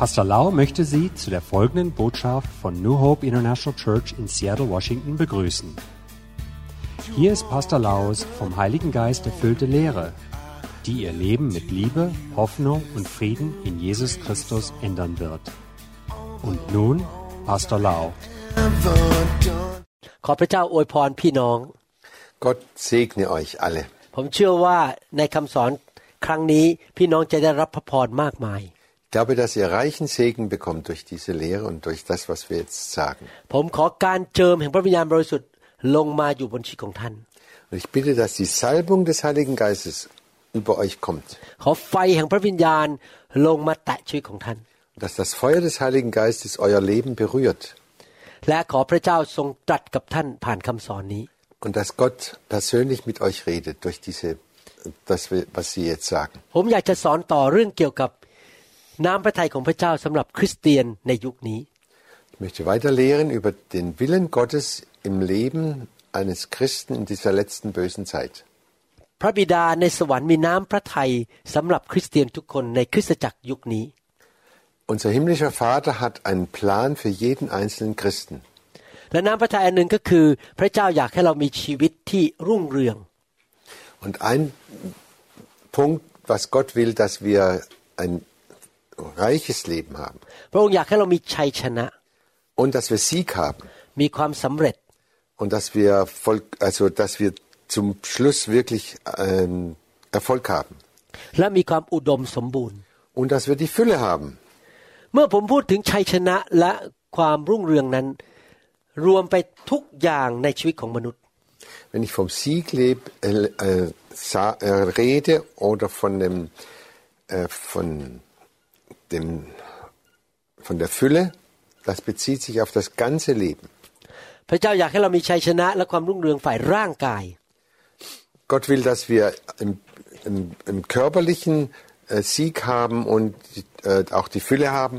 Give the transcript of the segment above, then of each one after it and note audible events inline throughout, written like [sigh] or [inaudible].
Pastor Lau möchte Sie zu der folgenden Botschaft von New Hope International Church in Seattle, Washington begrüßen. Hier ist Pastor Laus vom Heiligen Geist erfüllte Lehre, die Ihr Leben mit Liebe, Hoffnung und Frieden in Jesus Christus ändern wird. Und nun Pastor Lau. ขอพระเจ้าอวยพรพี่น้อง Gott segne euch alle. ผมเชื่อว่าในคำสอนครั้งนี้พี่น้องจะได้รับพระพรมากมาย Ich glaube, dass ihr reichen Segen bekommt durch diese Lehre und durch das, was wir jetzt sagen. ผมขอการเจิมแห่งพระวิญญาณบริสุทธิ์ลงมาอยู่บนชีวิตของท่าน Und ich bitte, dass die Salbung des Heiligen Geistes über euch kommt. ขอไฟแห่งพระวิญญาณลงมาแตะชีวิตของท่าน Und dass das Feuer des Heiligen Geistes euer Leben berührt. และขอพระเจ้าทรงตรัสกับท่านผ่านคำสอนนี้ Und dass Gott persönlich mit euch redet durch diese, das, was sie jetzt sagen. ผมอยากจะสอนต่อเรื่องเกี่ยวกับ น้ำพระทัยของพระเจ้าสำหรับคริสเตียนในยุคนี้ Ich möchte weiter lehren über den Willen Gottes im Leben eines Christen in dieser letzten bösen Zeit. พระบิดาในสวรรค์มีน้ำพระทัยสำหรับคริสเตียนทุกคนในคริสตจักรยุคนี้ Unser himmlischer Vater hat einen Plan für jeden einzelnen Christen. และน้ำพระทัยอันหนึ่งก็คือ พระเจ้าอยากให้เรามีชีวิตที่รุ่งเรือง Und ein Punkt, was Gott will, dass wir ein reiches Leben haben พระองค์อยากให้เรามีชัยชนะ und dass wir Sieg haben มีความสำเร็จ und dass wir voll, also dass wir zum Schluss wirklich ähm, Erfolg haben และมีความอุดมสมบูรณ์ und dass wir die Fülle haben. เมื่อผมพูดถึงชัยชนะและความรุ่งเรืองนั้น รวมไปทุกอย่างในชีวิตของมนุษย์ Wenn ich vom Sieg leb, äh, äh, sa- äh, rede oder von dem, äh, von dem, von der Fülle, das bezieht sich auf das ganze Leben. พระเจ้าอยากให้เรามีชัยชนะและความรุ่งเรืองฝ่ายร่างกาย Gott will, dass wir im, im, im körperlichen äh, Sieg haben und äh, auch die Fülle haben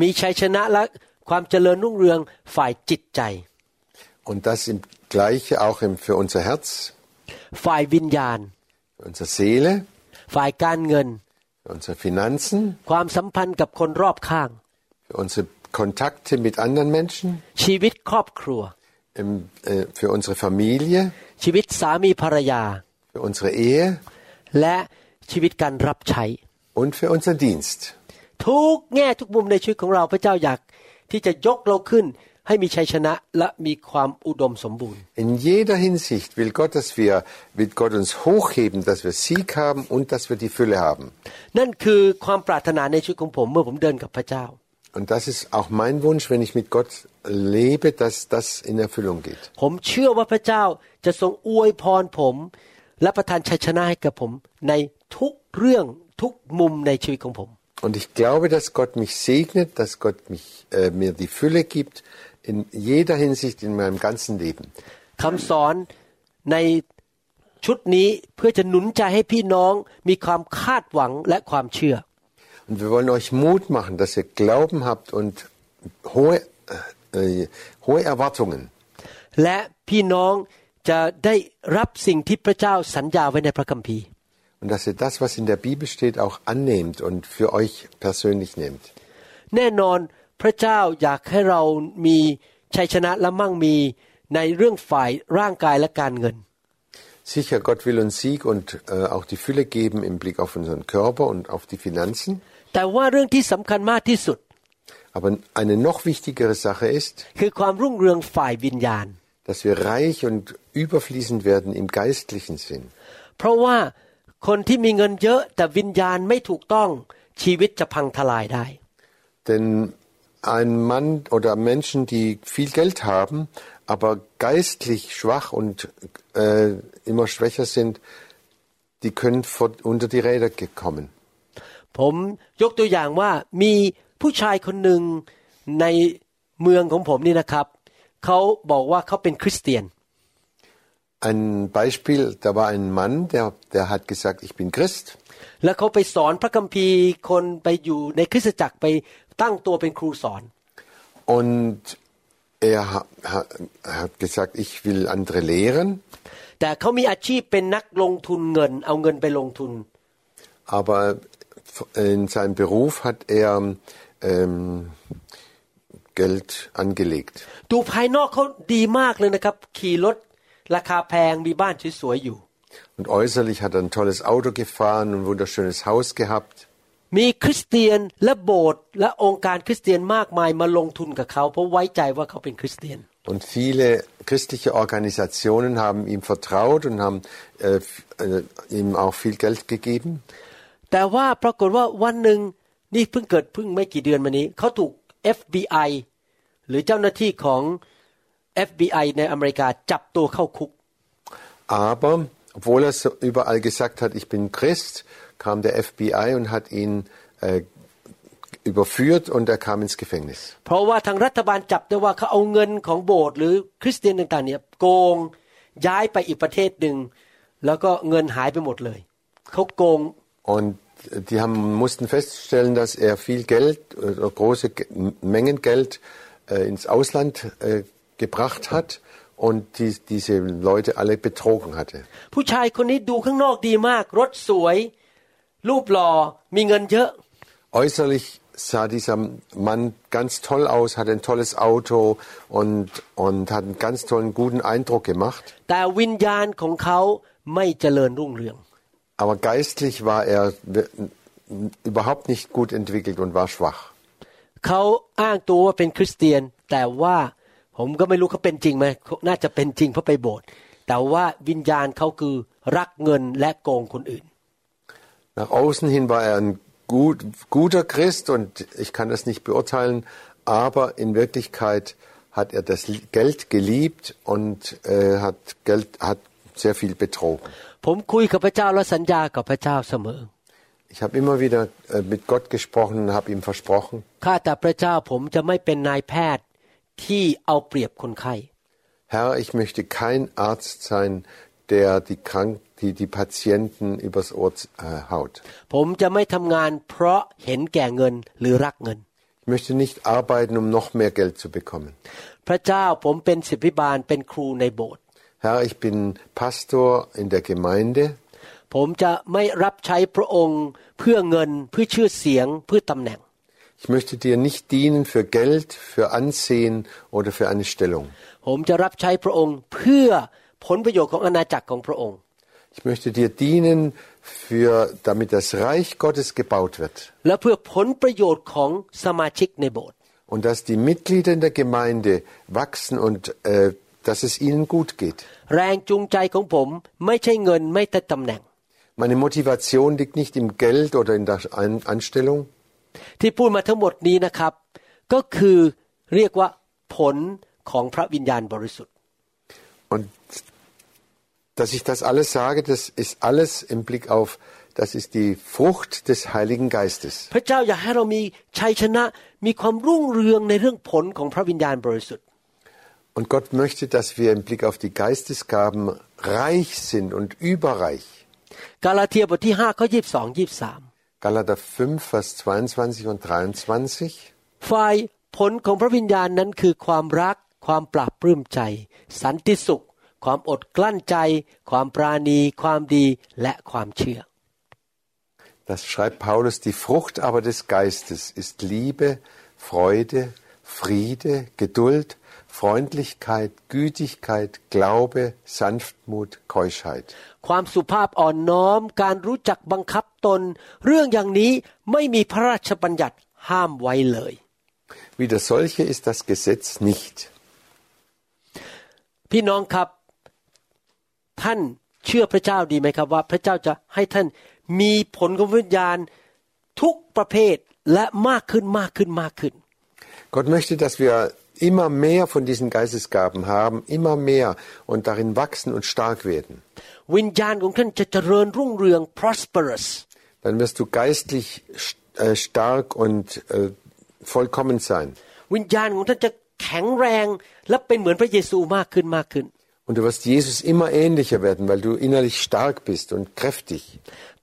มีชัยชนะและความเจริญรุ่งเรืองฝ่ายจิตใจ und das im Gleiche auch im, für unser Herz, ฝ่ายวิญญาณ für unsere Seele, ฝ่ายการเงิน für unsere Finanzen, ความสัมพันธ์กับคนรอบข้าง für unsere Kontakte mit anderen Menschen, ชีวิตครอบครัว im, äh, für unsere Familie, ชีวิตสามีภรรยา für unsere Ehe และชีวิตการรับใช้ und für unseren Dienst. ทุกแง่ทุกมุมในชีวิตของเราพระเจ้าอยากที่จะยกเราขึ้น ให้มีชัยชนะและมีความอุดมสมบูรณ์ In jeder Hinsicht will Gott, dass wir, will Gott uns hochheben, dass wir Sieg haben und dass wir die Fülle haben. นั่นคือความปรารถนาในชีวิตของผมเมื่อผมเดินกับพระเจ้า Und das ist auch mein Wunsch, wenn ich mit Gott lebe, dass das in Erfüllung geht. ผมเชื่อว่าพระเจ้าจะทรงอวยพรผม และประทานชัยชนะให้กับผม ในทุกเรื่องทุกมุมในชีวิตของผม Und ich glaube, dass Gott mich segnet, dass Gott mich, äh, mir die Fülle gibt in jeder Hinsicht in meinem ganzen Leben. คำสอนในชุดนี้เพื่อจะหนุนใจให้พี่น้องมีความคาดหวังและความเชื่อ Und wir wollen euch Mut machen, dass ihr Glauben habt und hohe, äh, hohe Erwartungen. และพี่น้องจะได้รับสิ่งที่พระเจ้าสัญญาไว้ในพระคัมภีร์ Und dass ihr das, was in der Bibel steht, auch annehmt und für euch persönlich nehmt. แน่นอน พระเจ้าอยากให้เรามีชัยชนะและมั่งมีในเรื่องฝ่ายร่างกายและการเงิน Sicher, Gott will uns Sieg und äh, auch die Fülle geben im Blick auf unseren Körper und auf die Finanzen. แต่ว่าเรื่องที่สำคัญมากที่สุด Aber eine noch wichtigere Sache ist, คือความรุ่งเรืองฝ่ายวิญญาณ dass wir reich und überfließend werden im geistlichen Sinn. เพราะว่าคนที่มีเงินเยอะแต่วิญญาณไม่ถูกต้องชีวิตจะพังทลายได้ Denn ein Mann oder Menschen, die viel Geld haben, aber geistlich schwach und äh, immer schwächer sind, die können vor, unter die Räder kommen. ผมยกตัวอย่างว่ามีผู้ชายคนหนึ่งในเมืองของผมนี่นะครับเขาบอกว่าเขาเป็นคริสเตียน Ein Beispiel, da war ein Mann, der, der hat gesagt, ich bin Christ. แล้วเขาไปสอนพระคัมภีร์คนไปอยู่ในคริสตจักรไป ตั้งตัวเป็นครูสอน Und er ha, ha, hat gesagt, ich will andere lehren. แต่เขามีอาชีพเป็นนักลงทุนเงิน เอาเงินไปลงทุน Aber in seinem Beruf hat er ähm, Geld angelegt. ดูภายนอกเขาดีมากเลยนะครับ ขี่รถราคาแพงมีบ้านสวยๆอยู่ Und äußerlich hat er ein tolles Auto gefahren und ein wunderschönes Haus gehabt. มีคริสเตียนและโบสถ์และองค์การคริสเตียนมากมายมาลงทุนกับเขาเพราะไว้ใจว่าเขาเป็นคริสเตียน Und viele christliche Organisationen haben ihm vertraut und haben äh, äh, ihm auch viel Geld gegeben. แต่ว่าปรากฏว่าวันหนึ่งนี่เพิ่งเกิดเพิ่งไม่กี่เดือนมานี้เขาถูก FBI หรือเจ้าหน้าที่ของ FBI ในอเมริกาจับตัวเข้าคุก Aber obwohl er so überall gesagt hat, ich bin Christ, kam der FBI und hat ihn äh, überführt und er kam ins Gefängnis. เพราะว่าทางรัฐบาลจับได้ว่าเขาเอาเงินของโบสถ์หรือคริสเตียนต่างๆเนี่ยโกงย้ายไปอีกประเทศหนึ่งแล้วก็เงินหายไปหมดเลยเขาโกง Und die haben, mussten feststellen, dass er viel Geld, äh, große Ge- Mengen Geld äh, ins Ausland äh, gebracht hat und die, diese Leute alle betrogen hatte. ผู้ชายคนนี้ดูข้างนอกดีมาก รถสวย รูปหล่อมีเงินเยอะ Äußerlich sah dieser Mann ganz toll aus, hatte ein tolles Auto und, und hat einen ganz tollen, guten Eindruck gemacht. แต่วิญญาณของเขาไม่เจริญรุ่งเรือง Aber geistlich war er w- überhaupt nicht gut entwickelt und war schwach. เขาอ้างตัวว่าเป็นคริสเตียนแต่ว่าผมก็ไม่รู้เขาเป็นจริงไหมน่าจะเป็นจริงเพราะไปโบสถ์แต่ว่าวิญญาณเขาคือรักเงินและโกงคนอื่น Nach außen hin war er ein gut, guter Christ und ich kann das nicht beurteilen, aber in Wirklichkeit hat er das Geld geliebt und äh, hat Geld hat sehr viel betrogen. Ich habe immer wieder äh, mit Gott gesprochen und habe ihm versprochen. Herr, ich möchte kein Arzt sein, der die, Krank die, die Patienten übers Ohr äh, haut. ผมจะไม่ทำงานเพราะเห็นแก่เงินหรือรักเงิน Ich möchte nicht arbeiten, um noch mehr Geld zu bekommen. พระเจ้าผมเป็นศิษย์บาลเป็นครูในโบสถ์ Herr, ich bin Pastor in der Gemeinde. ผมจะไม่รับใช้พระองค์เพื่อเงินเพื่อชื่อเสียงเพื่อตำแหน่ง Ich möchte dir nicht dienen für Geld, für Ansehen oder für eine Stellung. ผมจะรับใช้พระองค์เพื่อ ผลประโยชน์ของอาณาจักรของพระองค์ Ich möchte dir dienen, für, damit das Reich Gottes gebaut wird และเพื่อผลประโยชน์ของสมาชิกในโบสถ์ und dass die Mitglieder in der Gemeinde wachsen und äh, dass es ihnen gut geht. แรงจูงใจของผมไม่ใช่เงินไม่แต่ตำแหน่ง Meine Motivation liegt nicht im Geld oder in der Ein- Anstellung. ที่พูดมาทั้งหมดนี้นะครับ ก็คือเรียกว่าผลของพระวิญญาณบริสุทธิ์ Und dass ich das alles sage, das ist alles im Blick auf, das ist die Frucht des Heiligen Geistes. พระเจ้าอยากให้เรามีชัยชนะมีความรุ่งเรืองในเรื่องผลของพระวิญญาณบริสุทธิ์ Und Gott möchte, dass wir im Blick auf die Geistesgaben reich sind und überreich. กาลาเทียบทที่5ข้อ22 23 Galater 5, Vers 22 und 23. ฝ่ายผลของพระวิญญาณนั้นคือความรัก ความปราบปลื้มใจ สันติสุข ความอดกลั้นใจ ความปราณี ความดีและความเชื่อ Das schreibt Paulus. Die Frucht aber des Geistes ist Liebe, Freude, Friede, Geduld, Freundlichkeit, Gütigkeit, Glaube, Sanftmut, Keuschheit. ความสุภาพอ่อนน้อม การรู้จักบังคับตน เรื่องอย่างนี้ไม่มีพระราชบัญญัติห้ามไว้เลย Wieder solche ist das Gesetz nicht. พี่น้องครับ ท่านเชื่อพระเจ้าดีไหมครับว่า พระเจ้าจะให้ท่านมีผลของวิญญาณทุกประเภทและมากขึ้นมากขึ้นมากขึ้น Gott möchte, dass wir immer mehr von diesen Geistesgaben haben, immer mehr und darin wachsen und stark werden. วิญญาณของท่านจะเจริญรุ่งเรือง prosperous Dann wirst du geistlich äh, stark und äh, vollkommen sein. วิญญาณของท่านจะแข็งแรงและเป็นเหมือนพระเยซูมากขึ้นมากขึ้น Und du wirst Jesus immer ähnlicher werden, weil du innerlich stark bist und kräftig.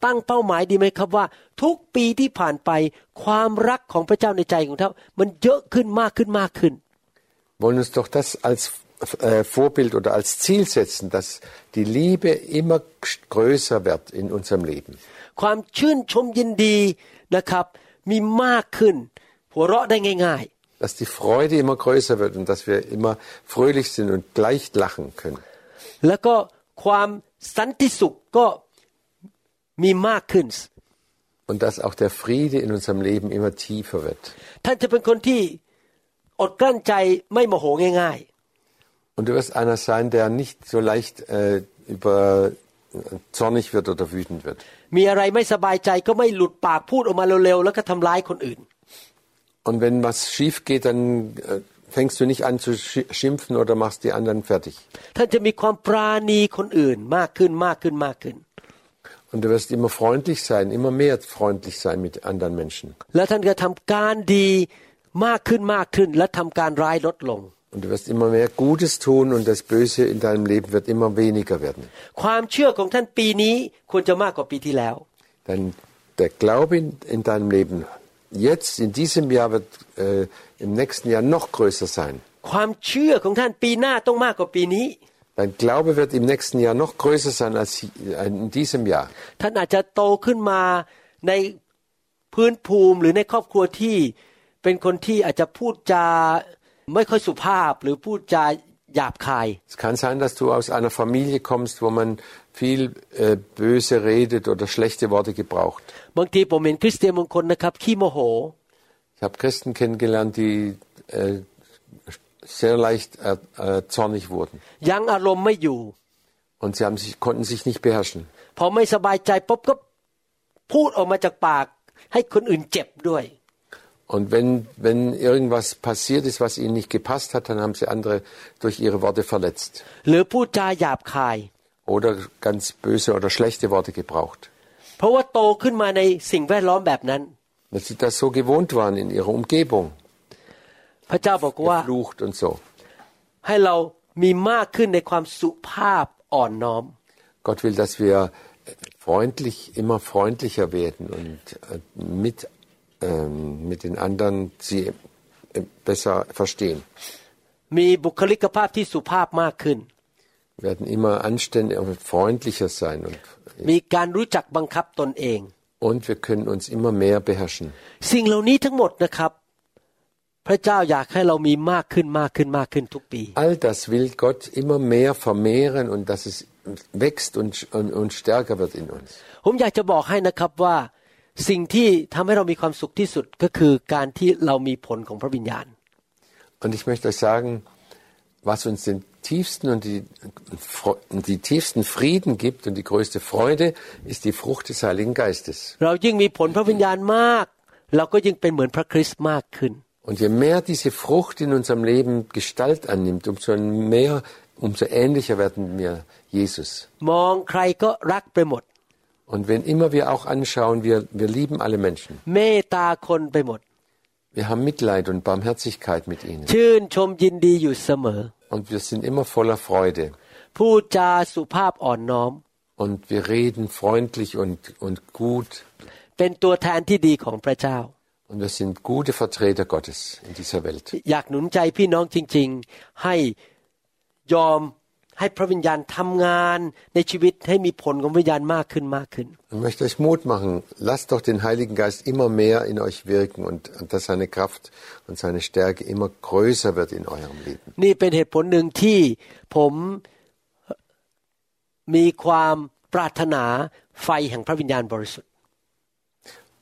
ตั้งเป้าหมายดีไหมครับว่า ทุกปีที่ผ่านไปความรักของพระเจ้าในใจของท่านมันเยอะขึ้นมากขึ้นมากขึ้น wollen uns doch das als äh, Vorbild oder als Ziel setzen, dass die Liebe immer größer wird in unserem Leben. ความชื่นชมยินดีนะครับ มีมากขึ้น หัวเราะได้ง่าย Dass die Freude immer größer wird und dass wir immer fröhlich sind und leicht lachen können. ๆ แล้วก็ความสันติสุขก็มีมากขึ้น Und dass auch der Friede in unserem Leben immer tiefer wird. ท่านจะเป็นคนที่อดกลั้นใจไม่โมโหง่าย Und du wirst einer sein, der nicht so leicht äh, über äh, zornig wird oder wütend wird. ๆ มีอะไรไม่สบายใจก็ไม่หลุดปากพูดออกมาเร็วๆ แล้วก็ทำร้ายคนอื่น und wenn was schief geht, dann äh, fängst du nicht an zu schimpfen oder machst die anderen fertig. Und du wirst immer freundlich sein, immer mehr freundlich sein mit anderen Menschen. Und du wirst immer mehr Gutes tun und das Böse in deinem Leben wird immer weniger werden. Dann der Glaube in deinem Leben jetzt, in diesem Jahr, wird äh, im nächsten Jahr noch größer sein. ความเชื่อของท่านปีหน้าต้องมากกว่าปีนี้ Dein Glaube wird im nächsten Jahr noch größer sein als hi- äh, in diesem Jahr. ท่านอาจจะโตขึ้นมาในพื้นภูมิหรือในครอบครัวที่เป็นคนที่อาจจะพูดจาไม่ค่อยสุภาพหรือพูดจาหยาบคาย Es kann sein, dass du aus einer Familie kommst, wo man viel äh, böse redet oder schlechte Worte gebraucht. บางทีผมเห็นคริสเตียนบางคนนะครับขี้โมโห Ich habe Christen kennengelernt, die äh, sehr leicht äh, äh, zornig wurden. ยังอารมณ์ไม่อยู่ Und sie haben sich, konnten sich nicht beherrschen. พอไม่สบายใจปุ๊บก็พูดออกมาจากปาก ให้คนอื่นเจ็บด้วย Und wenn, wenn irgendwas passiert ist, was ihnen nicht gepasst hat, dann haben sie andere durch ihre Worte verletzt. หรือพูดจาหยาบคาย Oder ganz böse oder schlechte Worte gebraucht. เพราะว่าโตขึ้นมาในสิ่งแวดล้อมแบบนั้น Weil sie das so gewohnt waren in ihrer Umgebung. พระเจ้าบอกว่า Geflucht und so. ให้เรามีมากขึ้นในความสุภาพอ่อนน้อม Gott will, dass wir freundlich, immer freundlicher werden und äh, mit, ähm, mit den anderen sie äh, besser verstehen. มีบุคลิกภาพที่สุภาพมากขึ้น Wir werden immer anständiger und freundlicher sein und, มีการรู้จักบังคับตนเอง und wir können uns immer mehr beherrschen. สิ่งเหล่านี้ทั้งหมดนะครับ พระเจ้าอยากให้เรามีมากขึ้นมากขึ้นมากขึ้นทุกปี All das will Gott immer mehr vermehren und dass es wächst und, und, und stärker wird in uns. ผมอยากจะบอกให้นะครับว่าสิ่งที่ทำให้เรามีความสุขที่สุดก็คือการที่เรามีผลของพระวิญญาณ Und ich möchte euch sagen, was uns den tiefsten und die, die tiefsten Frieden gibt und die größte Freude ist die Frucht des Heiligen Geistes. Und je mehr diese Frucht in unserem Leben Gestalt annimmt, umso mehr, umso ähnlicher werden wir Jesus. Und wenn immer wir auch anschauen, wir, wir lieben alle Menschen. Wir haben Mitleid und Barmherzigkeit mit ihnen. ชื่นชมยินดีอยู่เสมอ Und wir sind immer voller Freude. พูดจาสุภาพอ่อนน้อม Und wir reden freundlich und, und gut. เป็นตัวแทนที่ดีของพระเจ้า Und wir sind gute Vertreter Gottes in dieser Welt. อยากหนุนใจพี่น้องจริง ๆ ให้ยอม ให้พระวิญญาณทำงานในชีวิตให้มีผลของพระวิญญาณมากขึ้นมากขึ้น Ich möchte euch Mut machen. Lasst doch den Heiligen Geist immer mehr in euch wirken und, und dass seine Kraft und seine Stärke immer größer wird in eurem Leben. นี่เป็นเหตุผลหนึ่งที่ผมมีความปรารถนาไฟแห่งพระวิญญาณบริสุทธิ์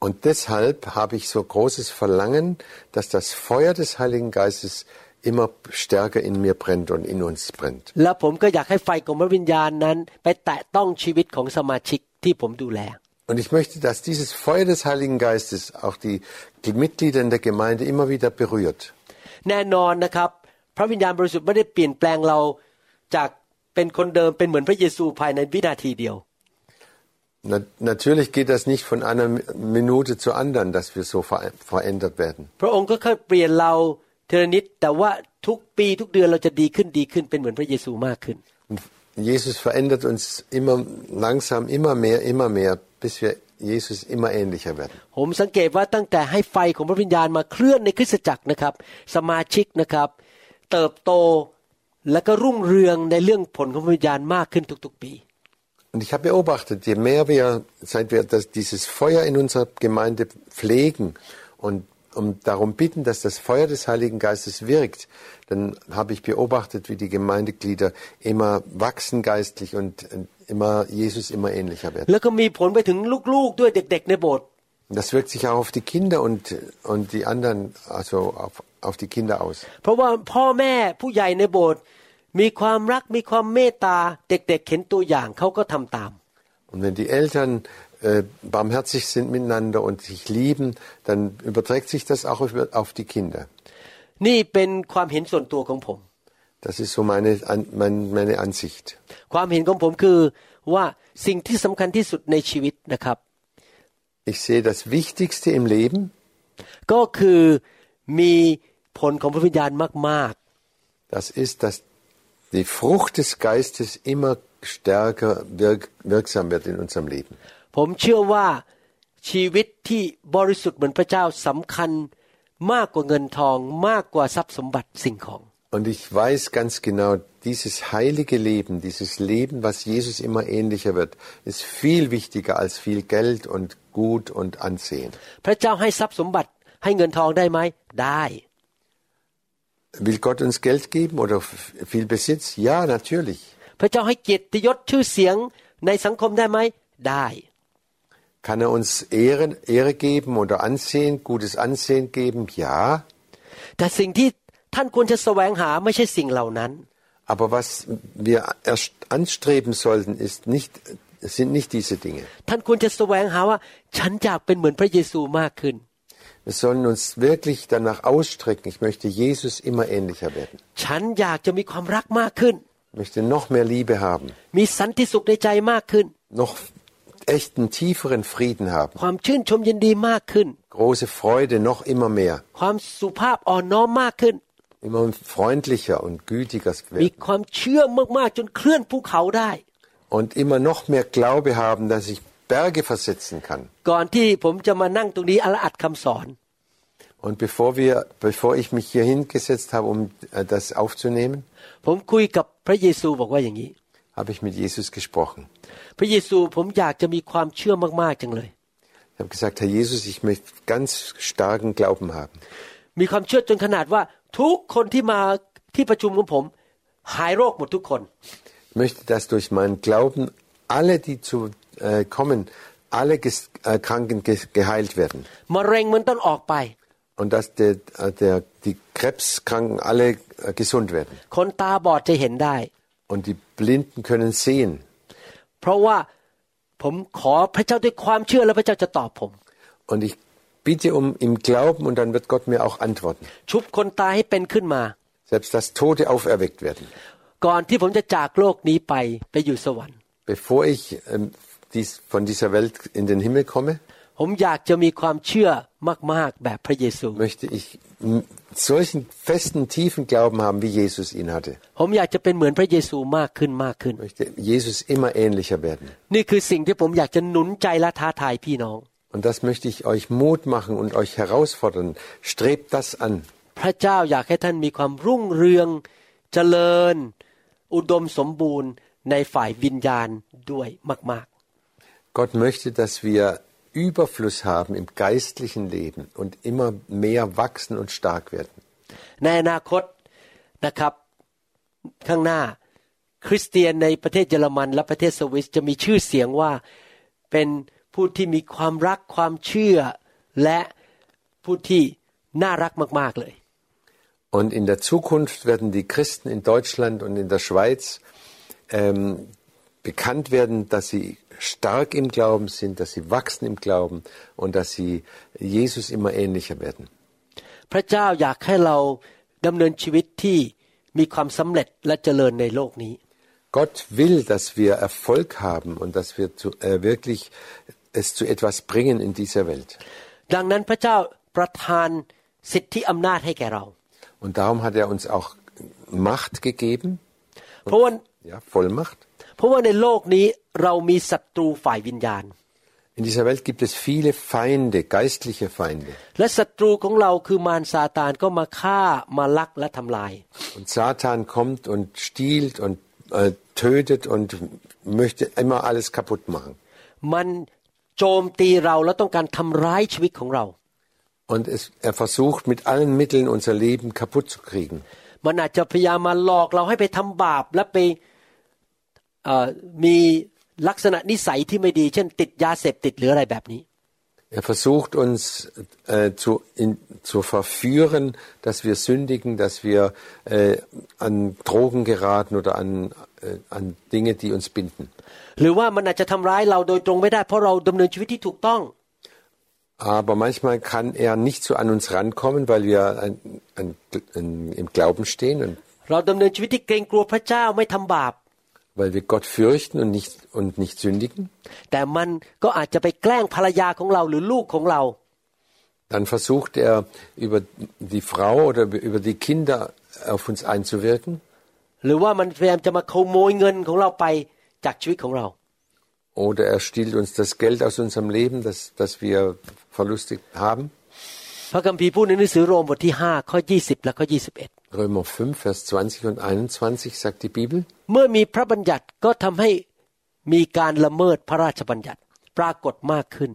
Und deshalb habe ich so großes Verlangen, dass das Feuer des Heiligen Geistes immer stärker in mir brennt und in uns brennt. และผมก็อยากให้ไฟของพระวิญญาณนั้น ไปแตะต้องชีวิตของสมาชิกที่ผมดูแล Und ich möchte, dass dieses Feuer des Heiligen Geistes auch die, die Mitglieder in der Gemeinde immer wieder berührt. แน่นอนนะครับ พระวิญญาณบริสุทธิ์ไม่ได้เปลี่ยนแปลงเราจากเป็นคนเดิมเป็นเหมือนพระเยซูภายในวินาทีเดียว Na, natürlich geht das nicht von einer Minute zur anderen, dass wir so ver verändert werden. พระองค์ก็ค่อยเปลี่ยนเรา ทีละนิดแต่ว่าทุกปีทุกเดือนเราจะดีขึ้นดีขึ้นเป็นเหมือนพระเยซูมากขึ้น Und Jesus verändert uns immer langsam, immer mehr, immer mehr, bis wir Jesus immer ähnlicher werden. ผมสังเกตว่าตั้งแต่ให้ไฟของพระวิญญาณมาเคลื่อนในคริสตจักรนะครับ สมาชิกนะครับ เติบโตและก็รุ่งเรืองในเรื่องผลของพระวิญญาณมากขึ้นทุกๆปี Und ich habe beobachtet, je mehr wir, seit wir das, dieses Feuer in unserer Gemeinde pflegen und um darum bitten, dass das Feuer des Heiligen Geistes wirkt, dann habe ich beobachtet, wie die Gemeindeglieder immer wachsen geistlich und äh, immer Jesus immer ähnlicher werden. แล้วก็มีผลไปถึงลูกๆด้วยเด็ก ๆ ในโบสถ์ Und das wirkt sich auch auf die Kinder und, und die anderen, also auf, auf die Kinder aus. เพราะว่าพ่อแม่ผู้ใหญ่ในโบสถ์มีความรักมีความเมตตาเด็กๆเห็นตัวอย่างเขาก็ทำตาม Und wenn die Eltern äh, barmherzig sind miteinander und sich lieben, dann überträgt sich das auch auf, auf die Kinder. นี่เป็นความเห็นส่วนตัวของผม Das ist so meine, an- mein, meine Ansicht. ความเห็นของผมคือว่าสิ่งที่สำคัญที่สุดในชีวิตนะครับ Ich sehe das Wichtigste im Leben, ก็คือมีผลของพระวิญญาณมาก das ist, dass die Frucht des Geistes immer stärker wirk, wirksam wird in unserem Leben. ๆ ผมเชื่อว่าชีวิตที่บริสุทธิ์เหมือนพระเจ้าสำคัญมากกว่าเงินทองมากกว่าทรัพย์สมบัติสิ่งของ Und ich weiß ganz genau, dieses heilige Leben, dieses Leben, was Jesus immer ähnlicher wird, ist viel wichtiger als viel Geld und Gut und Ansehen. พระเจ้าให้ทรัพย์สมบัติให้เงินทองได้ไหมได้ Will Gott uns Geld geben oder f- viel Besitz? Ja, natürlich. พระเจ้าให้เกียรติยศชื่อเสียงในสังคมได้ไหมได้ Kann er uns Ehre, Ehre geben oder Ansehen, gutes Ansehen geben? Ja. แต่สิ่งที่ท่านควรจะแสวงหาไม่ใช่สิ่งเหล่านั้น Aber was wir erst anstreben sollten, ist nicht, sind nicht diese Dinge. ท่านควรจะแสวงหาว่า ฉันอยากเป็นเหมือนพระเยซูมากขึ้น Wir sollen uns wirklich danach ausstrecken. Ich möchte Jesus immer ähnlicher werden. ฉันอยากจะมีความรักมากขึ้น Ich möchte noch mehr Liebe haben, มีสันติสุขในใจมากขึ้น noch echten, tieferen Frieden haben, ความชื่นชมยินดีมากขึ้น große Freude, noch immer mehr, ความสุภาพอ่อนน้อมมากขึ้น immer freundlicher und gütiger มี werden ความเชื่อมากๆ จนเคลื่อนภูเขาได้ und immer noch mehr Glaube haben, dass ich Berge versetzen kann. ก่อนที่ผมจะมานั่งตรงนี้อาอัดคำสอน Und bevor wir, bevor ich mich hier hingesetzt habe, um äh, das aufzunehmen, ผมคุยกับพระเยซูบอกว่าอย่างนี้ habe ich mit Jesus gesprochen. พระเยซูผมอยากจะมีความเชื่อมากๆจังเลย Ich habe gesagt, Herr Jesus, ich möchte ganz starken Glauben haben. มีความเชื่อจนขนาดว่าทุกคนที่มาที่ประชุมของผม หายโรคหมดทุกคน Ich möchte, dass durch meinen Glauben alle, die zu äh, kommen, alle ges äh, Kranken ge geheilt werden. มะเร็งมันต้องออกไป Und dass der, äh, der, die Krebskranken alle äh, gesund werden. คนตาบอดจะเห็นได้ Und die Blinden können sehen. เพราะว่าผมขอพระเจ้าด้วยความเชื่อแล้วพระเจ้าจะตอบผม Und ich bitte um im Glauben und dann wird Gott mir auch antworten. ชุบคนตายให้เป็นขึ้นมา Selbst dass Tote auferweckt werden. ก่อนที่ผมจะจากโลกนี้ไปไปอยู่สวรรค์ Bevor ich ähm, dies, von dieser Welt in den Himmel komme, ผมอยากจะมีความเชื่อมาก ๆ แบบพระเยซู möchte ich m- solchen festen, tiefen Glauben haben, wie Jesus ihn hatte. ผมอยากจะเป็นเหมือนพระเยซูมากขึ้นมากขึ้น Ich möchte Jesus immer ähnlicher werden. นี่คือสิ่งที่ผมอยากจะหนุนใจและท้าทายพี่น้อง Und das möchte ich euch Mut machen und euch herausfordern. Strebt das an. พระเจ้าอยากให้ท่านมีความรุ่งเรือง เจริญ อุดมสมบูรณ์ในฝ่ายวิญญาณด้วยมาก Gott möchte, dass wir Überfluss haben im geistlichen Leben und immer mehr wachsen und stark werden. ๆ ในอนาคตนะครับ ข้างหน้า คริสเตียนในประเทศเยอรมัน และประเทศสวิสจะมีชื่อเสียงว่าเป็นผู้ที่มีความรักความเชื่อ และผู้ที่น่ารักมาก ๆ เลย Und in der Zukunft werden die Christen in Deutschland und in der Schweiz ähm, bekannt werden, dass sie stark im Glauben sind, dass sie wachsen im Glauben und dass sie Jesus immer ähnlicher werden. พระเจ้าอยากให้เราดำเนินชีวิตที่มีความสำเร็จและเจริญในโลกนี้ Gott will, dass wir Erfolg haben und dass wir zu, äh, wirklich es zu etwas bringen in dieser Welt. ดังนั้นพระเจ้าประทานสิทธิอำนาจให้แก่เรา Und darum hat er uns auch Macht gegeben, เพราะว่า ja, Vollmacht. เพราะว่าในโลกนี้เรามีศัตรูฝ่ายวิญญาณ In dieser Welt gibt es viele Feinde, geistliche Feinde. และศัตรูของเราคือมารซาตานก็มาฆ่ามาลักและทำลาย Und Satan kommt und stiehlt und äh, tötet und möchte immer alles kaputt machen. มันโจมตีเราแล้วต้องการทำร้ายชีวิตของเรา Und es, er versucht mit allen Mitteln unser Leben kaputt zu kriegen. มันอาจจะพยายามมาหลอกเราให้ไปทำบาป และไปเอ่อ มีลักษณะนิสัยที่ไม่ดี เช่น ติดยาเสพติดหรืออะไรแบบนี้ Er versucht uns äh, zu, in, zu verführen, dass wir sündigen, dass wir äh, an Drogen geraten oder an, äh, an Dinge, die uns binden. หรือว่ามันอาจจะทำร้ายเราโดยตรงไม่ได้ เพราะเราดำเนินชีวิตที่ถูกต้อง Aber manchmal kann er nicht so an uns rankommen, weil wir an, an, an, im Glauben stehen und เราดำเนินชีวิตที่เกรงกลัวพระเจ้าไม่ทำบาป weil wir Gott fürchten und nicht, und nicht sündigen. แต่มันก็อาจจะไปแกล้งภรรยาของเราหรือลูกของเรา Dann versucht er über die Frau oder über die Kinder auf uns einzuwirken. หรือว่ามันพยายามจะมาขโมยเงินของเราไปจากชีวิตของเรา Oder er stiehlt uns das Geld aus unserem Leben, das, das wir verlustigt haben. พระคัมภีร์พูดในหนังสือโรมบทที่5ข้อ20 และข้อ21 Römer 5, Vers 20 und 21 sagt die Bibel. เมื่อมีพระบัญญัติก็ทำให้มีการละเมิดพระราชบัญญัติปรากฏมากขึ้น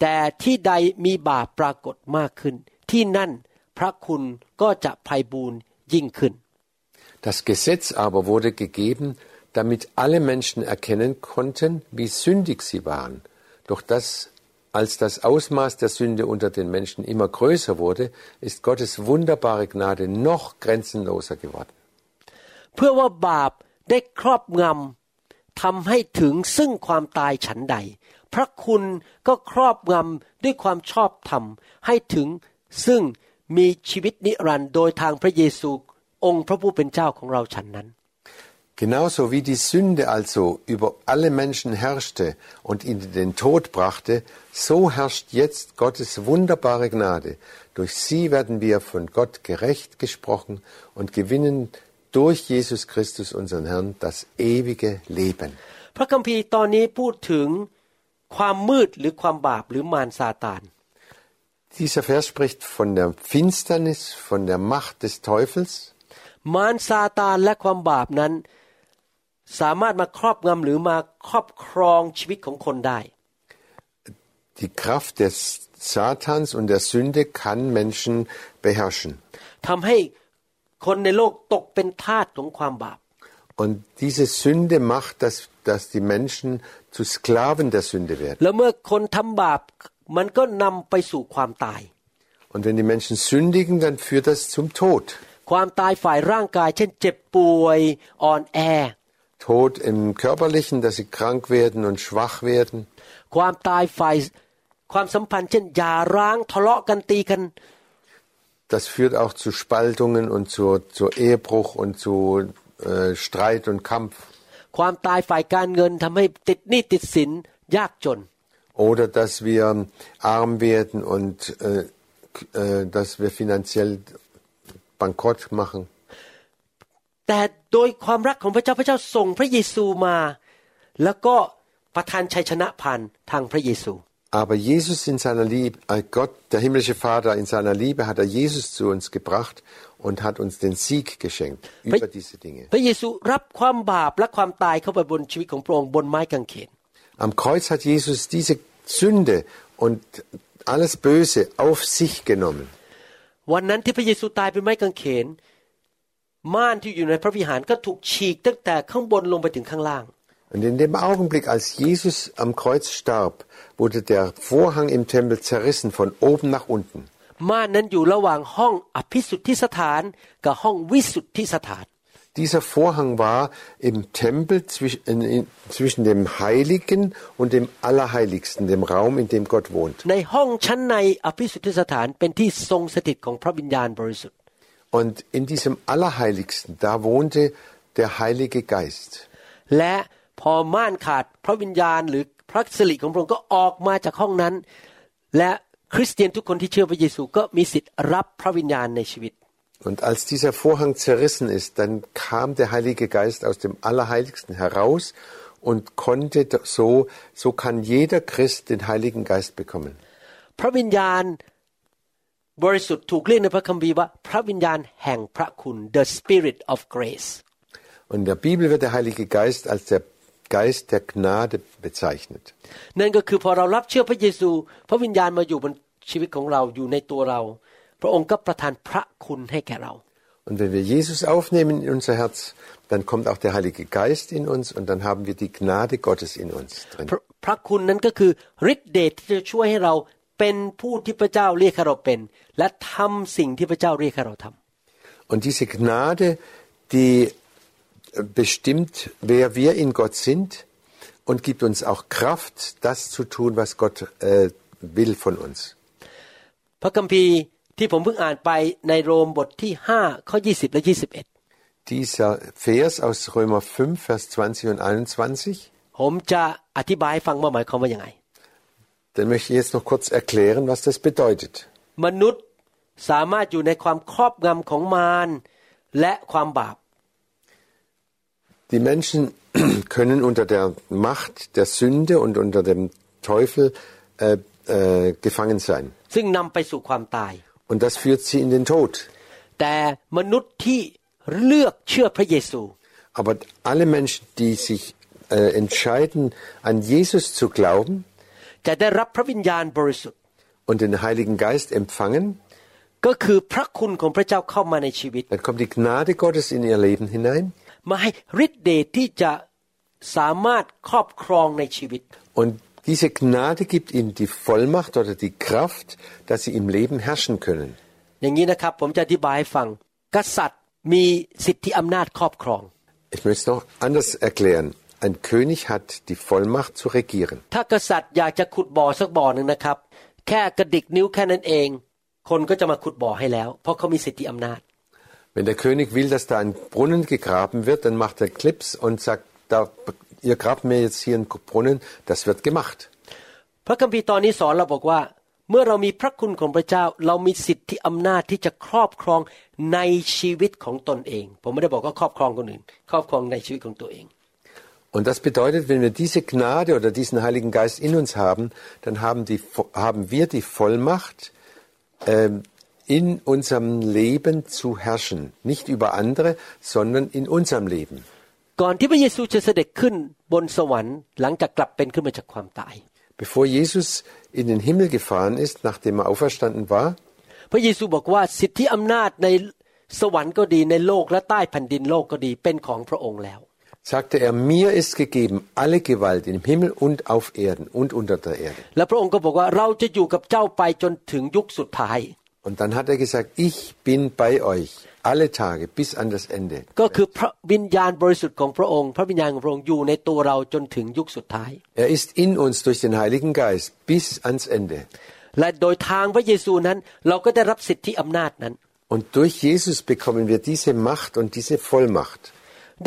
แต่ที่ใดมีบาปปรากฏมากขึ้น ที่นั่นพระคุณก็จะไพบูรย์ยิ่งขึ้น Das Gesetz aber wurde gegeben, damit alle Menschen erkennen konnten, wie sündig sie waren. Doch das, als das Ausmaß der Sünde unter den Menschen immer größer wurde, ist Gottes wunderbare Gnade noch grenzenloser geworden. เพื่อว่าบาปได้ครอบงำทำให้ถึงซึ่งความตายฉันใด พระคุณก็ครอบงำด้วยความชอบธรรมให้ถึงซึ่งมีชีวิตนิรันดร์โดยทางพระเยซูองค์พระผู้เป็นเจ้าของเราฉันนั้น Genauso wie die Sünde also über alle Menschen herrschte und ihnen den Tod brachte, so herrscht jetzt Gottes wunderbare Gnade. Durch sie werden wir von Gott gerecht gesprochen und gewinnen durch Jesus Christus, unseren Herrn, das ewige Leben. พระคัมภีร์ตอนนี้พูดถึงความมืดหรือความบาปหรือมารซาตาน Dieser Vers spricht von der Finsternis, von der Macht des Teufels. มารซาตานและความบาปนั้น สามารถมาครอบงำหรือมาครอบครองชีวิตของคนได้ Die Kraft des Satans und der Sünde kann Menschen beherrschen. ทำให้คนในโลกตกเป็นทาสของความบาป Und diese Sünde macht, dass, dass die Menschen zu Sklaven der Sünde werden. แล้วเมื่อคนทำบาปมันก็นำไปสู่ความตาย Und wenn die Menschen sündigen, dann führt das zum Tod. ความตายฝ่ายร่างกาย เช่น เจ็บป่วย อ่อนแอ Tod im Körperlichen, dass sie krank werden und schwach werden. ความตายฝ่ายความสัมพันธ์ เช่นหย่าร้างทะเลาะกันตีกัน Das führt auch zu Spaltungen und zu, zu Ehebruch und zu äh, Streit und Kampf. ความตายฝ่ายการเงินทำให้ติดหนี้ติดสินยากจน Oder dass wir arm werden und äh, k- äh, dass wir finanziell bankrott machen. แต่โดยความรักของพระเจ้าพระเจ้าส่งพระเยซูมา แล้วก็ประทานชัยชนะผ่านทางพระเยซู Aber Jesus in seiner Liebe, äh, Gott, der himmlische Vater in seiner Liebe hat er Jesus zu uns gebracht und hat uns den Sieg geschenkt über diese Dinge. พระเยซูรับความบาปและความตายเข้าไปบนชีวิตของพระองค์บนไม้กางเขน Am Kreuz hat Jesus diese Sünde und alles Böse auf sich genommen. วันนั้นที่พระเยซูตายเป็นไม้กางเขน ม่านที่อยู่ในพระวิหารก็ถูกฉีกตั้งแต่ข้างบนลงไปถึงข้างล่าง Und in dem Augenblick, als Jesus am Kreuz starb, wurde der Vorhang im Tempel zerrissen von oben nach unten. ม่านนั้นอยู่ระหว่างห้องอภิสุทธิสถานกับห้องวิสุทธิสถาน Dieser Vorhang war im Tempel zwischen, in, in, zwischen dem Heiligen und dem Allerheiligsten, dem Raum, in dem Gott wohnt. Und in diesem Allerheiligsten, da wohnte der Heilige Geist. และพอม่านขาดพระวิญญาณหรือพระสิริของพระองค์ก็ออกมาจากห้องนั้น และคริสเตียนทุกคนที่เชื่อพระเยซูก็มีสิทธิ์รับพระวิญญาณในชีวิต Und als dieser Vorhang zerrissen ist, dann kam der Heilige Geist aus dem Allerheiligsten heraus und konnte so, so kann jeder Christ den Heiligen Geist bekommen. พระวิญญาณ บริสุทธิ์ถูกเรียกในพระคัมภีร์ว่า พระวิญญาณแห่งพระคุณ the spirit of grace Und in der Bibel wird der Heilige Geist als der Geist der Gnade bezeichnet. นั่นก็คือพอเรารับเชื่อพระเยซู พระวิญญาณมาอยู่บนชีวิตของเราอยู่ในตัวเรา พระองค์ก็ประทานพระคุณให้แก่เรา Und wenn wir Jesus aufnehmen in unser Herz, dann kommt auch der Heilige Geist in uns und dann haben wir die Gnade Gottes in uns พ drin. ระพระคุณนั้นก็คือฤทธิเดชที่จะช่วยให้เรา เป็นผู้ที่พระเจ้าเรียกให้เราเป็น และทำสิ่งที่พระเจ้าเรียกให้เราทำ Und diese Gnade, die bestimmt, wer wir in Gott sind und gibt uns auch Kraft, das zu tun, was Gott äh, will von uns. พระคัมภีร์ที่ผมเพิ่งอ่านไปในโรมบทที่5ข้อ20 และ 21 Dieser Vers aus Römer 5, Vers 20 und 21, ผมจะอธิบายให้ฟังว่าหมายความว่าอย่างไง den möchte ich jetzt noch kurz erklären, was das bedeutet. มนุษย์สามารถอยู่ในความครอบงำของมารและความบาป Die Menschen [clears throat] können unter der Macht der Sünde und unter dem Teufel äh, äh, gefangen sein. ซึ่งนำไปสู่ความตาย Und das führt sie in den Tod. แต่มนุษย์ที่เลือกเชื่อพระเยซู Aber alle Menschen, die sich äh, entscheiden, an Jesus zu glauben จะได้รับพระวิญญาณบริสุทธิ์ und den Heiligen Geist empfangen, ก็คือพระคุณของพระเจ้าเข้ามาในชีวิต dann kommt die Gnade Gottes in ihr Leben hinein มาให้ฤทธิเดชที่จะสามารถครอบครองในชีวิต und diese Gnade gibt ihnen die Vollmacht oder die Kraft, dass sie im Leben herrschen können. อย่างนี้นะครับ ผมจะอธิบายให้ฟัง กษัตริย์มีสิทธิอำนาจครอบครอง Ich möchte es noch anders erklären. Ein König hat die Vollmacht zu regieren. ถ้ากษัตริย์อยากจะขุดบ่อสักบ่อหนึ่งนะครับ แค่กระดิกนิ้วแค่นั้นเอง คนก็จะมาขุดบ่อให้แล้ว เพราะเขามีสิทธิอำนาจ Wenn der König will, dass da ein Brunnen gegraben wird, dann macht er Clips und sagt, da, ihr grabt mir jetzt hier einen Brunnen, das wird gemacht. พระคัมภีร์ตอนนี้สอนเราบอกว่า เมื่อเรามีพระคุณของพระเจ้า เรามีสิทธิอำนาจที่จะครอบครองในชีวิตของตนเอง ผมไม่ได้บอกว่าครอบครองคนอื่น ครอบครองในชีวิตของตัวเอง Und das bedeutet, wenn wir diese Gnade oder diesen Heiligen Geist in uns haben, dann haben, die, haben wir die Vollmacht, ähm, in unserem Leben zu herrschen. Nicht über andere, sondern in unserem Leben. ก่อนที่พระเยซูจะเสด็จขึ้นบนสวรรค์ หลังจากกลับเป็นขึ้นมาจากความตาย Bevor Jesus in den Himmel gefahren ist, nachdem er auferstanden war, พระเยซูบอกว่าสิทธิอำนาจในสวรรค์ก็ดีในโลกและใต้แผ่นดินโลกก็ดีเป็นของพระองค์แล้ว sagte er, mir ist gegeben alle Gewalt im Himmel und auf Erden und unter der Erde. และพระองค์ก็บอกว่าเราจะอยู่กับเจ้าไปจนถึงยุคสุดท้าย Und dann hat er gesagt, ich bin bei euch alle Tage bis an das Ende. ก็คือพระวิญญาณบริสุทธิ์ของพระองค์ พระวิญญาณของพระองค์อยู่ในตัวเราจนถึงยุคสุดท้าย Er ist in uns durch den Heiligen Geist bis ans Ende. และโดยทางพระเยซูนั้น เราก็ได้รับสิทธิอำนาจนั้น Und durch Jesus bekommen wir diese Macht und diese Vollmacht.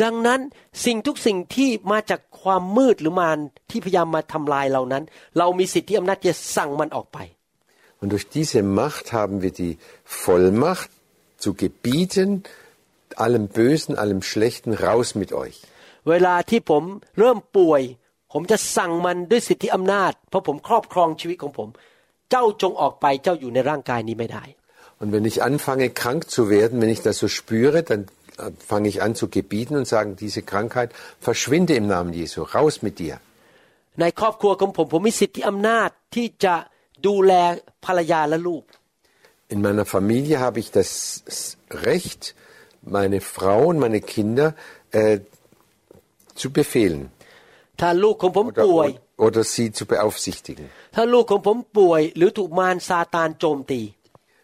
ดังนั้นสิ่งทุกสิ่งที่มาจากความมืดหรือมารที่พยายามมาทำลายเรานั้น เรามีสิทธิอำนาจจะสั่งมันออกไป Und durch diese Macht haben wir die Vollmacht zu gebieten, allem Bösen, allem Schlechten raus mit euch. เวลาที่ผมเริ่มป่วย ผมจะสั่งมันด้วยสิทธิอำนาจ เพราะผมครอบครองชีวิตของผม เจ้าจงออกไปเจ้าอยู่ในร่างกายนี้ไม่ได้ Und wenn ich anfange, krank zu werden, wenn ich das so spüre, dann äh, fange ich an zu gebieten und sagen, diese Krankheit verschwinde im Namen Jesu, raus mit dir. ในครอบครัวของผมผมมีสิทธิอำนาจที่จะดูแลภรรยาและลูก In meiner Familie habe ich das Recht, meine Frau und meine Kinder äh, zu befehlen ถ้าลูกของผม oder, ป่วย oder sie zu beaufsichtigen.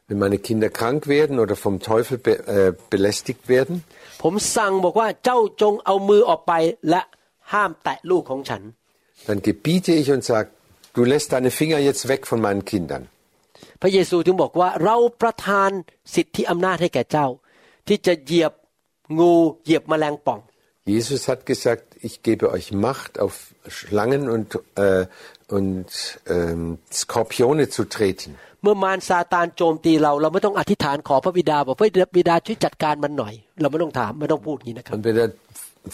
Wenn meine Kinder krank werden oder vom Teufel be, äh, belästigt werden, ผมสั่งบอกว่าเจ้าจงเอามือออกไปและห้ามแตะลูกของฉัน dann gebiete ich und sage, du lässt deine Finger jetzt weg von meinen Kindern. พระเยซูถึงบอกว่าเราประทานสิทธิอำนาจให้แก่เจ้า ที่จะเหยียบงูเหยียบแมลงป่อง Jesus hat gesagt, ich gebe euch Macht, auf Schlangen und, äh, und ähm, Skorpione zu treten. เมื่อมารซาตานโจมตีเรา เราไม่ต้องอธิษฐานขอพระบิดาบอกพระบิดาช่วยจัดการมันหน่อย เราไม่ต้องถามไม่ต้องพูดอย่างนี้นะครับ Und wenn der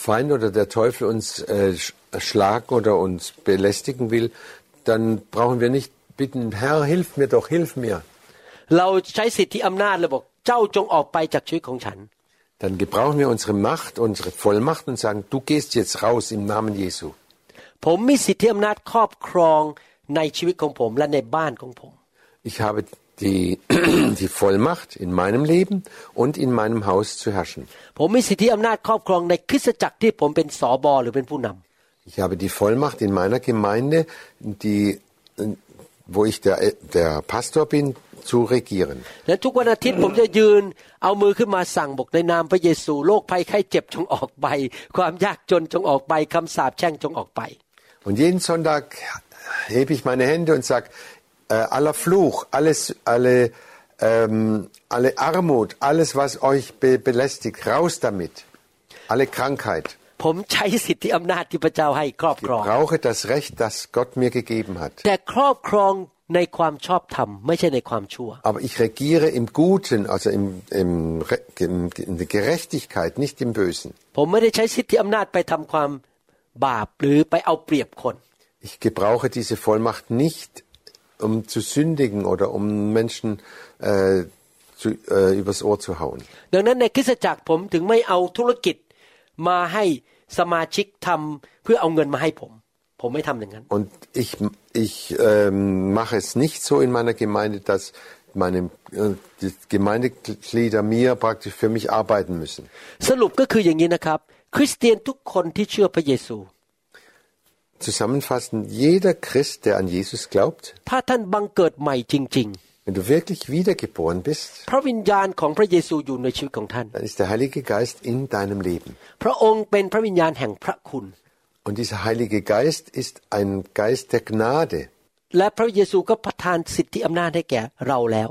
Feind oder der Teufel uns äh, sch- schlagen oder uns belästigen will, dann brauchen wir nicht bitten, Herr, hilf mir doch, hilf mir. เราใช้สิทธิอำนาจเลยบอกเจ้าจงออกไปจากชีวิตของฉัน dann gebrauchen wir unsere Macht, unsere Vollmacht und sagen, du gehst jetzt raus im Namen Jesu. ผมมีสิทธิอำนาจครอบครองในชีวิตของผมและในบ้านของผม Ich habe die, [clears throat] die Vollmacht, in meinem Leben und in meinem Haus zu herrschen. ผมมีสิทธิอำนาจครอบครองในคริสตจักรที่ผมเป็นสอบอหรือเป็นผู้นำ Ich habe die Vollmacht in meiner Gemeinde, die, wo ich der, der Pastor bin, zu regieren. และทุกวันอาทิตย์ผมจะยืนเอามือขึ้นมาสั่งบอกในนามพระเยซูโรคภัยไข้เจ็บจงออกไป ความยากจนจงออกไปคำสาปแช่งจงออกไป Und jeden Sonntag hebe ich meine Hände und sage, äh, aller Fluch, alles, alle, ähm, alle Armut, alles, was euch be belästigt, raus damit. Alle Krankheit. ผมใช้สิทธิอำนาจที่พระเจ้าให้ครอบครอง Brauche das Recht, das Gott mir gegeben hat. แต่ครอบครองในความชอบธรรมไม่ใช่ในความชั่ว Aber ich regiere im Guten, also im, im, Re- im, in der Gerechtigkeit, nicht im Bösen. ผมไม่ได้ใช้สิทธิอำนาจไปทำความบาปหรือไปเอาเปรียบคน Ich gebrauche diese Vollmacht nicht, um zu sündigen oder um Menschen äh, zu, äh, übers Ohr zu hauen. ดังนั้นในคริสตจักรผมถึงไม่เอาธุรกิจ มาให้สมาชิกทำเพื่อเอาเงินมาให้ผม ผมไม่ทำอย่างนั้น Und ich, ich ähm, mache es nicht so in meiner Gemeinde, dass meine äh, die Gemeindeglieder mir praktisch für mich arbeiten müssen. สรุปก็คืออย่างนี้นะครับ คริสเตียนทุกคนที่เชื่อพระเยซู Zusammenfassend, jeder Christ, der an Jesus glaubt, ถ้าท่านบังเกิดใหม่จริง wenn du wirklich wiedergeboren bist, ๆ พระวิญญาณของพระเยซูอยู่ในชีวิตของท่าน dann ist der Heilige Geist in deinem Leben. พระองค์เป็นพระวิญญาณแห่งพระคุณ Und dieser Heilige Geist ist ein Geist der Gnade. และพระเยซูก็ประทานสิทธิอำนาจให้แก่เราแล้ว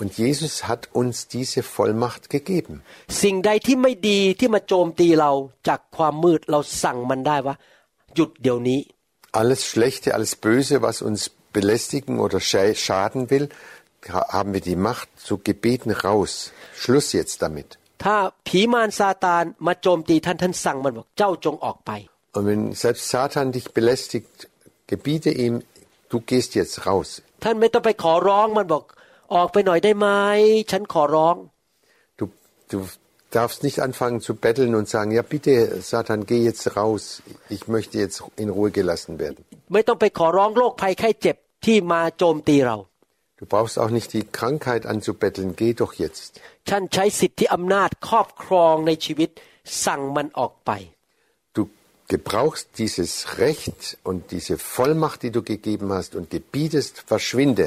Und Jesus hat uns diese Vollmacht gegeben. สิ่งใดที่ไม่ดีที่มาโจมตีเราจากความมืดเราสั่งมันได้ว่า หยุดเดี๋ยวนี้ Alles Schlechte, alles Böse, was uns belästigen oder scha- schaden will, ha- haben wir die Macht zu gebeten raus. Schluss jetzt damit. ถ้าผีมารซาตานมาโจมตีท่านท่านสั่งมันบอกเจ้าจงออกไป Und wenn selbst Satan dich belästigt, gebiete ihm, du gehst jetzt raus. ท่านไม่ต้องไปขอร้องมันบอก ออกไปหน่อยได้ไหมฉันขอร้อง Du, du darfst nicht anfangen zu betteln und sagen, ja bitte, Satan, geh jetzt raus. Ich möchte jetzt in Ruhe gelassen werden. ไม่ต้องไปขอร้องโรคภัยไข้เจ็บที่มาโจมตีเรา Du brauchst auch nicht die Krankheit anzubetteln, geh doch jetzt. ท่านใช้สิทธิอำนาจครอบครองในชีวิต สั่งมันออกไป Du gebrauchst dieses Recht und diese Vollmacht, die du gegeben hast und gebietest, verschwinde.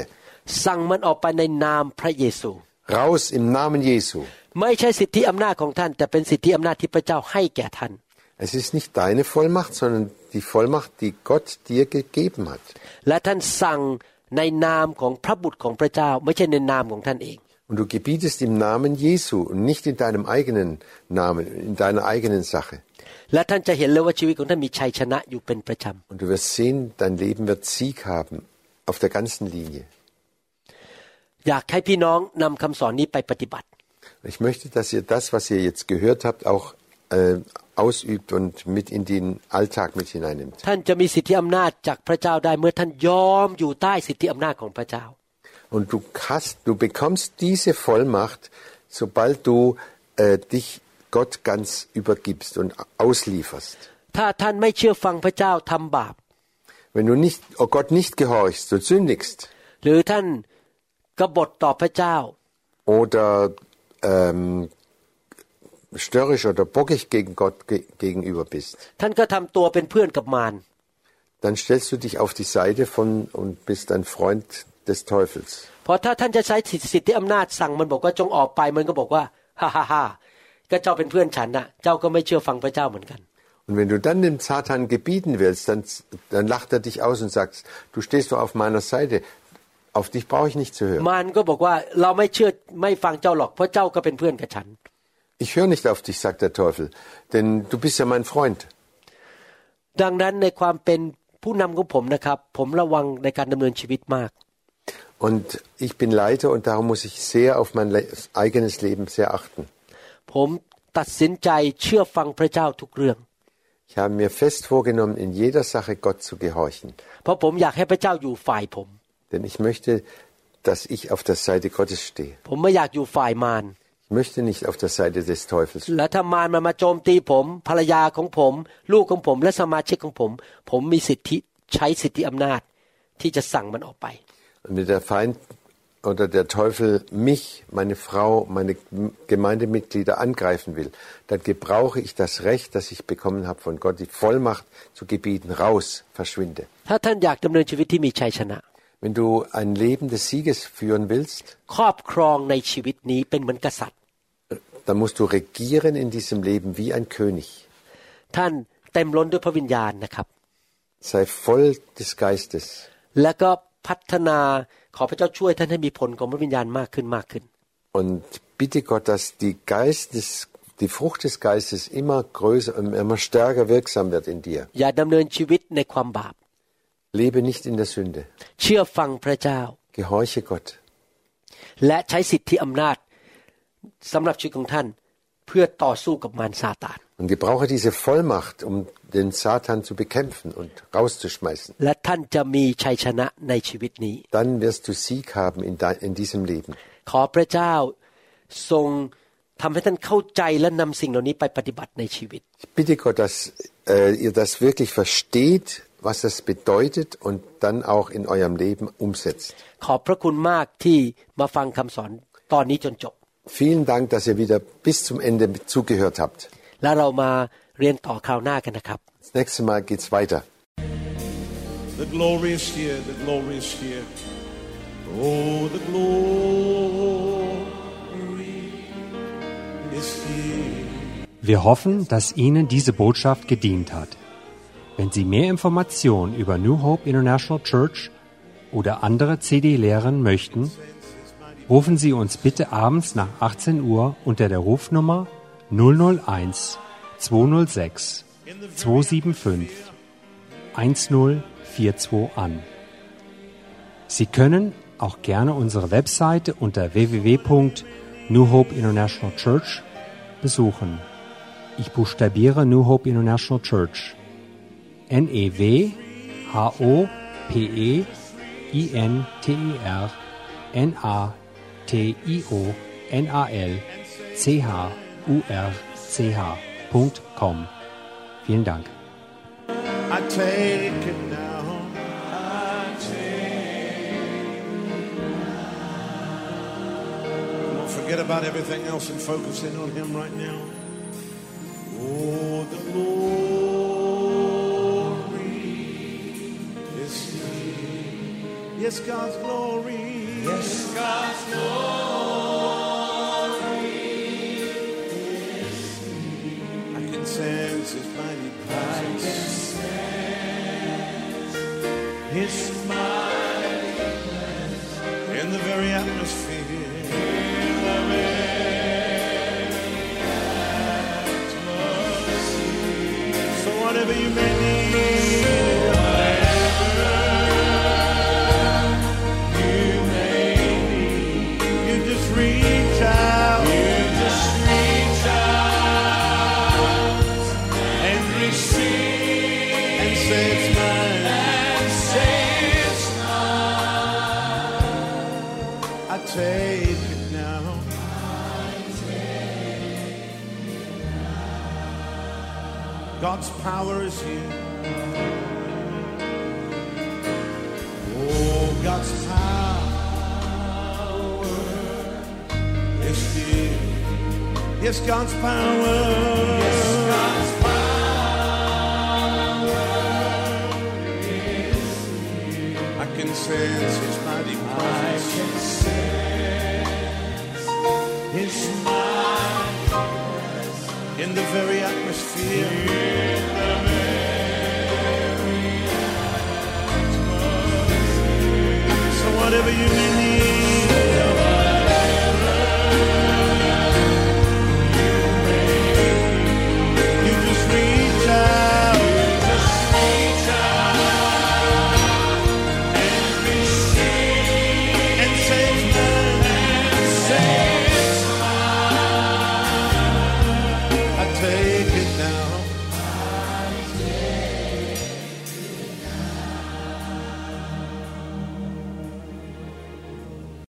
สั่งมันออกไปในนามพระเยซู Raus im Namen Jesu. ไม่ใช่สิทธิอำนาจของท่าน แต่เป็นสิทธิอำนาจที่พระเจ้าให้แก่ท่าน Es ist nicht deine Vollmacht, sondern die Vollmacht, die Gott dir gegeben hat. และท่านสั่ง ในนามของพระบุตรของพระเจ้า ไม่ใช่ในนามของท่านเอง Und du gebietest im Namen Jesu und nicht in deinem eigenen Namen, in deiner eigenen Sache. และท่านจะเห็นเลยว่าชีวิตของท่านมีชัยชนะอยู่เป็นประจ Und du wirst sehen, dein Leben wird Sieg haben auf der ganzen Linie. ำอยากให้พี่น้องนำคำสอนนี้ไปปฏิบัติ Ich möchte, dass ihr das, was ihr jetzt gehört habt, auch äh, ausübt und mit in den Alltag mit hineinnimmt. ท่านจะมีสิทธิอำนาจจากพระเจ้าได้เมื่อท่านยอมอยู่ใต้สิทธิอำนาจของพระเจ้า Und du hast, du bekommst diese Vollmacht, sobald du äh, dich Gott ganz übergibst und auslieferst. ถ้าท่านไม่เชื่อฟังพระเจ้าทำบาป Wenn du nicht, oh Gott nicht gehorchst, du sündigst หรือท่านกบฏต่อพระเจ้า oder ähm, störrisch oder bockig gegen Gott ge gegenüber bist, ท่านก็ทำตัวเป็นเพื่อนกับมาร dann stellst du dich auf die Seite von und bist ein Freund des Teufels. เพราะถ้าท่านจะใช้สิทธิอำนาจสั่งมันบอกว่าจงออกไปมันก็บอกว่าฮ่าฮ่าฮ่าก็เจ้าเป็นเพื่อนฉันน่ะ เจ้าก็ไม่เชื่อฟังพระเจ้าเหมือนกัน Und wenn du dann dem Satan gebieten willst, dann, dann lacht er dich aus und sagt, du stehst doch auf meiner Seite, auf dich brauche ich nicht zu hören. Ich höre nicht auf dich, sagt der Teufel, denn du bist ja mein Freund. ดังนั้นในความเป็นผู้นำของผมนะครับ ผมระวังในการดำเนินชีวิตมาก Und ich bin Leiter und darum muss ich sehr auf mein le eigenes Leben sehr achten. ผมตัดสินใจเชื่อฟังพระเจ้าทุกเรื่อง Ich habe mir fest vorgenommen, in jeder Sache Gott zu gehorchen. เพราะผมอยากให้พระเจ้าอยู่ฝ่ายผม Denn ich möchte, dass ich auf der Seite Gottes stehe. ผมไม่อยากอยู่ฝ่ายมาร Ich möchte nicht auf der Seite des Teufels และถ้ามารมันมาโจมตีผม ภรรยาของผม ลูกของผม และสมาชิกของผม ผมมีสิทธิใช้สิทธิอำนาจ ที่จะสั่งมันออกไป Und wenn der Feind oder der Teufel mich, meine Frau, meine Gemeindemitglieder angreifen will, dann gebrauche ich das Recht, das ich bekommen habe von Gott, die Vollmacht zu gebieten, raus, verschwinde. ถ้าท่านอยากดำเนินชีวิตที่มีชัยชนะ Wenn du ein Leben des Sieges führen willst, ครอบครองในชีวิตนี้เป็นเหมือนกษัตริย์ dann musst du regieren in diesem Leben wie ein König. ท่านเต็มล้นด้วยพระวิญญาณนะครับ Sei voll des Geistes แล้วก็พัฒนาขอพระเจ้าช่วยท่านให้มีผลของพระวิญญาณมากขึ้นมากขึ้น und bitte Gott, dass die Geist des, die Frucht des Geistes immer größer und immer stärker wirksam wird in dir. อย่าดำเนินชีวิตในความบาป Lebe nicht in der Sünde. เชื่อฟังพระเจ้า Gehorche Gott. และใช้สิทธิอำนาจสำหรับชีวิตของท่าน เพื่อต่อสู้กับมารซาตาน Und gebrauche diese Vollmacht, um den Satan zu bekämpfen und rauszuschmeißen. และท่านจะมีชัยชนะในชีวิตนี้ Dann wirst du Sieg haben in, de, in diesem Leben. ขอพระเจ้าทรงทำให้ท่านเข้าใจและนำสิ่งเหล่านี้ไปปฏิบัติในชีวิต Ich bitte Gott, dass äh, ihr das wirklich versteht, was das bedeutet und dann auch in eurem Leben umsetzt. ขอบพระคุณมากที่มาฟังคำสอนตอนนี้จนจบ Vielen Dank, dass ihr wieder bis zum Ende zugehört habt. แล้วเรามาเรียนต่อคราวหน้ากันนะครับ Das nächste Mal geht's weiter. The glory is here, the glory is here. Oh, the glory is here. Wir hoffen, dass Ihnen diese Botschaft gedient hat. Wenn Sie mehr Informationen über New Hope International Church oder andere CD-Lehren möchten, rufen Sie uns bitte abends nach 18 Uhr unter der Rufnummer 001 206 275 1042 an. Sie können auch gerne unsere Webseite unter www.new Hope International Church besuchen. Ich buchstabiere New Hope International Church. N-E-W-H-O-P-E-I-N-T-E-R N-A-T-I-O-N-A-L-C-H-U-R-C-H.com. Vielen Dank. Forget about everything else and focus in on Him right now. Oh, the glory is here. Yes, God's glory. Yes, God's glory is. I can sense His mighty presence. His mighty presence in the very atmosphere. In the very atmosphere. So whatever you may need, take it now. God's power is here. Oh, God's power is here. Yes, God's power. Yes, God's power is here. I can sense His in the very atmosphere. In the very atmosphere. So whatever you need.